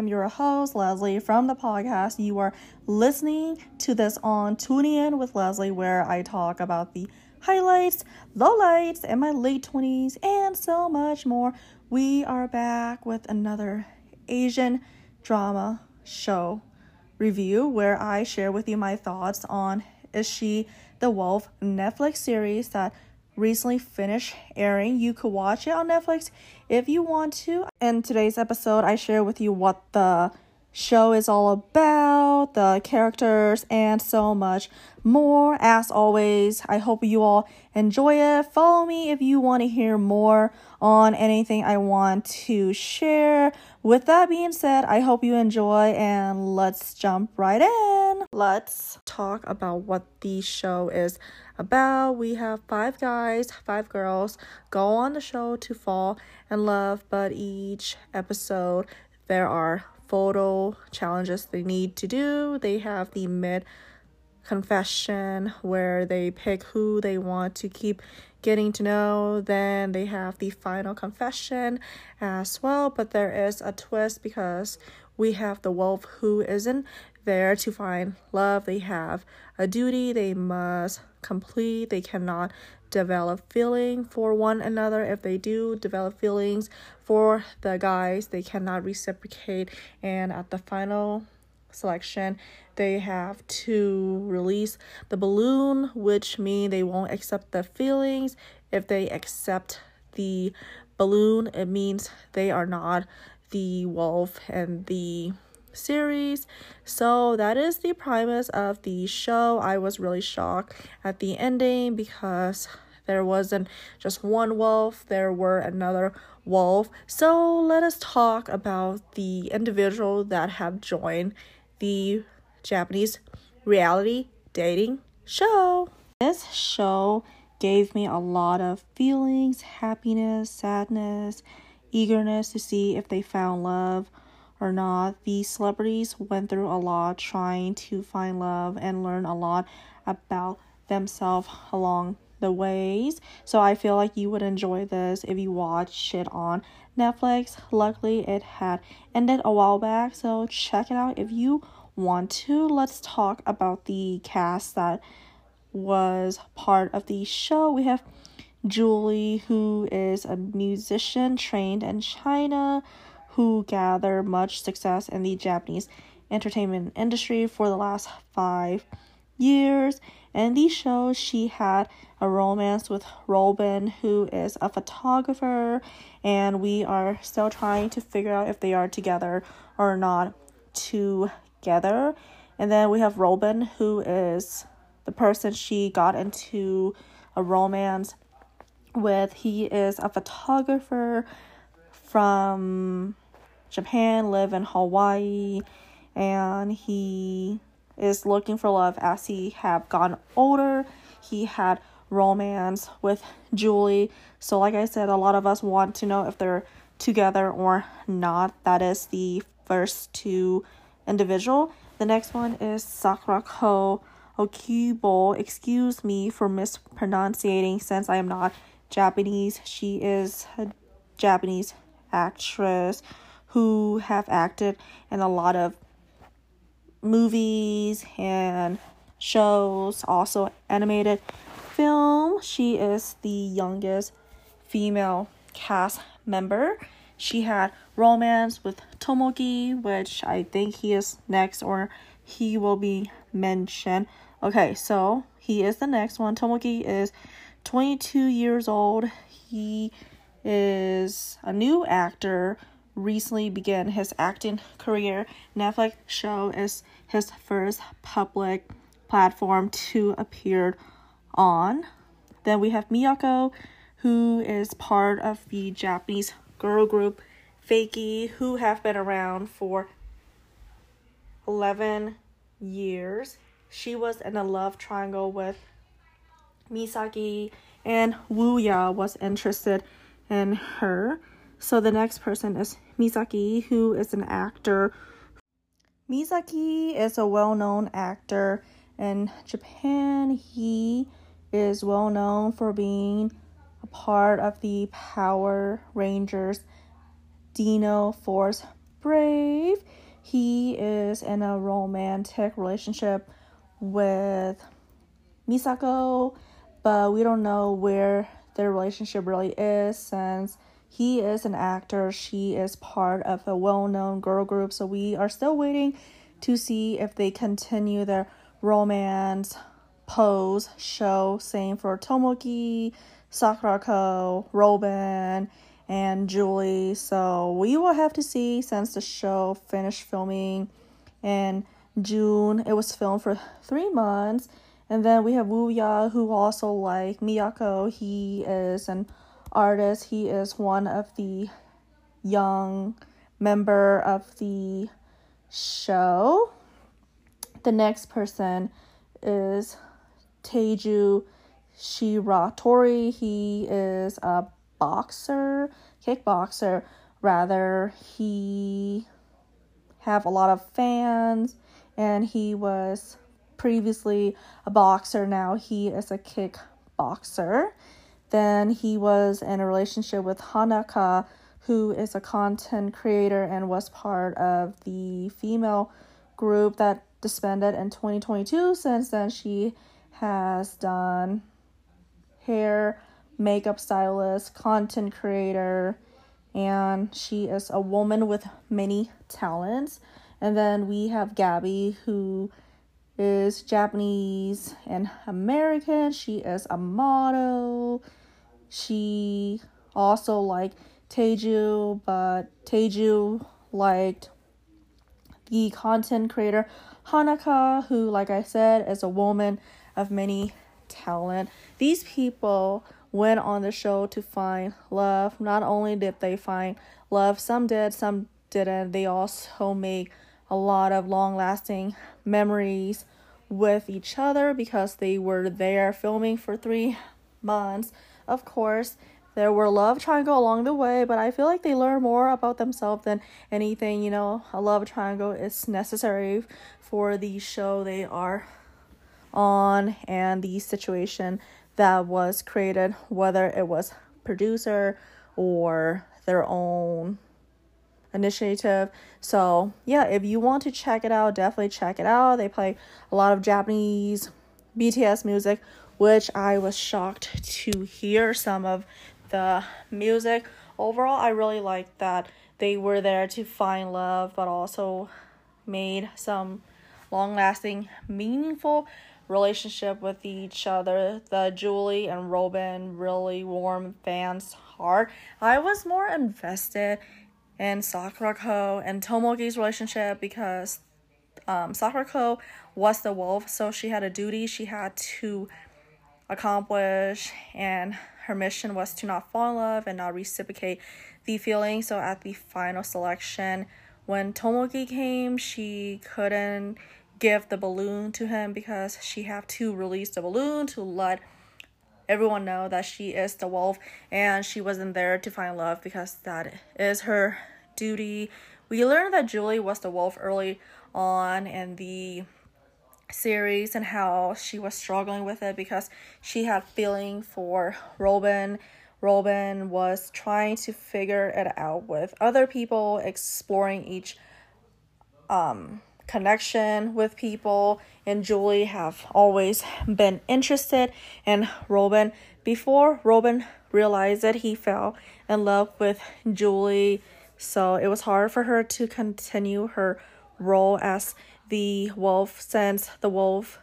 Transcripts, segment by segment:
am your host, Leslie, from the podcast. You are listening to this on Tuning In with Leslie, where I talk about the highlights, lowlights, and my late 20s, and so much more. We are back with another Asian drama show review where I share with you my thoughts on Is She the Wolf Netflix series that recently finished airing. You could watch it on Netflix if you want to. In today's episode, I share with you what the show is all about, the characters, and so much more. As always, I hope you all enjoy it. Follow me if you want to hear more on anything I want to share. With that being said, I hope you enjoy and let's jump right in. Let's talk about what the show is about. We have five guys, five girls go on the show to fall in love, but each episode there are photo challenges they need to do. They have the mid confession where they pick who they want to keep getting to know. Then they have the final confession as well, but there is a twist because we have the wolf who isn't there to find love. They have a duty they must complete. They cannot develop feeling for one another. If they do develop feelings for the guys, they cannot reciprocate. And at the final selection, they have to release the balloon, which mean they won't accept the feelings. If they accept the balloon, it means they are not the wolf and the series. So that is the premise of the show. I was really shocked at the ending because there wasn't just one wolf, there were another wolf. So let us talk about the individual that have joined the Japanese reality dating show. This show gave me a lot of feelings, happiness, sadness, eagerness to see if they found love or not. These celebrities went through a lot trying to find love and learn a lot about themselves along the ways. So I feel like you would enjoy this if you watch it on Netflix. Luckily, it had ended a while back, so check it out if you want to. Let's talk about the cast that was part of the show. We have Julie, who is a musician trained in China who gathered much success in the Japanese entertainment industry for the last five years. In these shows, she had a romance with Robin, who is a photographer, and we are still trying to figure out if they are together or not together. And then we have Robin, who is the person she got into a romance with. He is a photographer from Japan, live in Hawaii, and he is looking for love as he have gotten older. He had romance with Julie. So like I said, a lot of us want to know if they're together or not. That is the first two individual. The next one is Sakurako Okubo. Excuse me for mispronouncing since I am not Japanese. She is a Japanese actress who have acted in a lot of movies and shows, also animated film. She is the youngest female cast member. She had romance with Tomoki, which I think he is next or he will be mentioned. Okay, so he is the next one. Tomoki is 22 years old. He is a new actor recently began his acting career. Netflix show is his first public platform to appear on. Then we have Miyako, who is part of the Japanese girl group FAKY, who have been around for 11 years. She was in a love triangle with Misaki, and Wuya was interested in her. So the next person is Misaki, who is an actor. Misaki is a well known actor in Japan. He is well known for being a part of the Power Rangers Dino Force Brave. He is in a romantic relationship with Misako, but we don't know where their relationship really is since he is an actor, she is part of a well known girl group, so we are still waiting to see if they continue their romance pose show. Same for Tomoki, Sakurako, Robin, and Julie. So we will have to see since the show finished filming in June. It was filmed for three months. And then we have Wuya, who also like Miyako. He is an artist. He is one of the young member of the show. The next person is Teiju Shiratori. He is a boxer, kickboxer. Rather, he have a lot of fans, and he was previously a boxer. Now he is a kickboxer. Then he was in a relationship with Hanaka, who is a content creator and was part of the female group that disbanded in 2022. Since then, she has done hair, makeup stylist, content creator, and she is a woman with many talents. And then we have Gabby, who is Japanese and American. She is a model. She also liked Teju, but Teju liked the content creator Hanaka, who, like I said, is a woman of many talent. These people went on the show to find love. Not only did they find love, some did, some didn't. They also made a lot of long lasting memories with each other because they were there filming for three months of course, there were love triangle along the way, but I feel like they learn more about themselves than anything. You know, a love triangle is necessary for the show they are on and the situation that was created, whether it was producer or their own initiative. So, yeah, if you want to check it out, definitely check it out. They play a lot of Japanese BTS music which I was shocked to hear some of the music. Overall, I really liked that they were there to find love, but also made some long lasting, meaningful relationship with each other. The Julie and Robin really warm fans' heart. I was more invested in Sakurako and Tomoki's relationship because um, Sakurako was the wolf, so she had a duty. She had to accomplish and her mission was to not fall in love and not reciprocate the feeling. So at the final selection when tomoki came she couldn't give the balloon to him because she had to release the balloon to let everyone know that she is the wolf and she wasn't there to find love because that is her duty. We learned that julie was the wolf early on and the series and how she was struggling with it because she had feeling for Robin. Robin was trying to figure it out with other people, exploring each um, connection with people. And Julie have always been interested in Robin. Before Robin realized that he fell in love with Julie, so it was hard for her to continue her role as the wolf since the wolf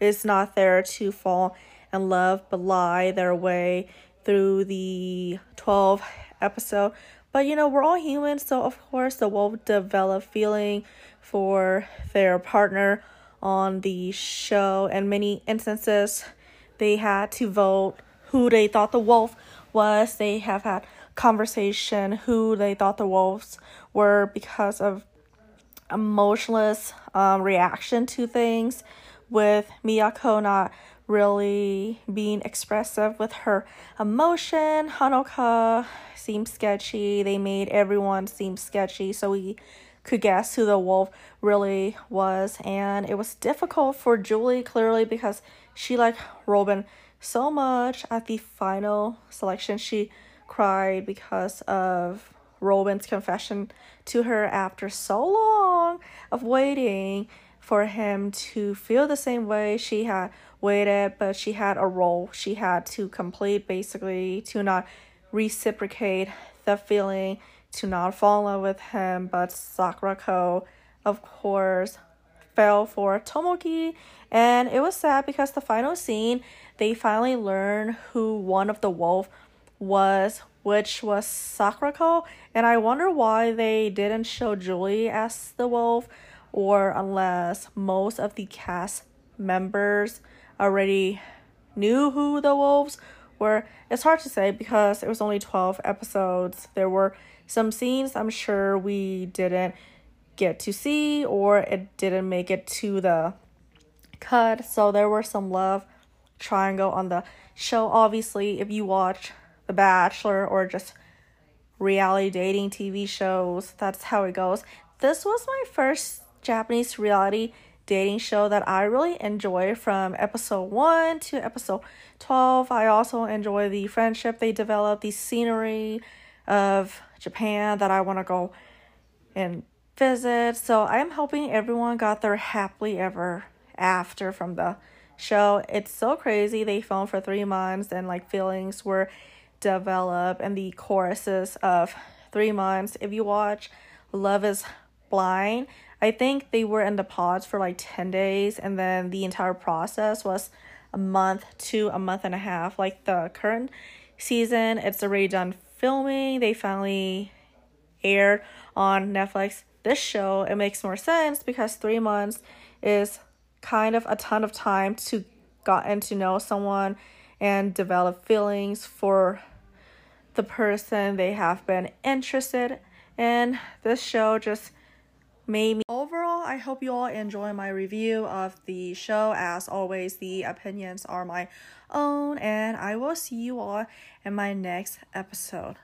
is not there to fall in love but lie their way through the 12 episode. But you know we're all humans so of course the wolf develop feeling for their partner on the show. And many instances they had to vote who they thought the wolf was. They have had conversation who they thought the wolves were because of emotionless um, reaction to things, with Miyako not really being expressive with her emotion. Hanaka seemed sketchy. They made everyone seem sketchy, so we could guess who the wolf really was. And it was difficult for Julie clearly because she liked Robin so much at the final selection. She cried because of Robin's confession to her after so long of waiting for him to feel the same way she had waited, but she had a role she had to complete basically to not reciprocate the feeling to not fall in love with him. But Sakurako, of course, fell for Tomoki, and it was sad because the final scene they finally learn who one of the wolf was, which was Sakurako, and I wonder why they didn't show Julie as the wolf, or unless most of the cast members already knew who the wolves were. It's hard to say because it was only 12 episodes. There were some scenes I'm sure we didn't get to see or it didn't make it to the cut. So there were some love triangle on the show. Obviously, if you watch The Bachelor or just reality dating TV shows, that's how it goes. This was my first Japanese reality dating show that I really enjoy from episode 1 to episode 12. I also enjoy the friendship they develop, the scenery of Japan that I want to go and visit. So I am hoping everyone got their happily ever after from the show. It's so crazy. They filmed for three months and like feelings were developed and the choruses of three months. If you watch Love is Blind, I think they were in the pods for like 10 days and then the entire process was a month to a month and a half. Like the current season, it's already done filming. They finally aired on Netflix. This show, it makes more sense because three months is kind of a ton of time to gotten to know someone and develop feelings for the person they have been interested in. This show just made me overall i hope you all enjoy my review of the show as always the opinions are my own and i will see you all in my next episode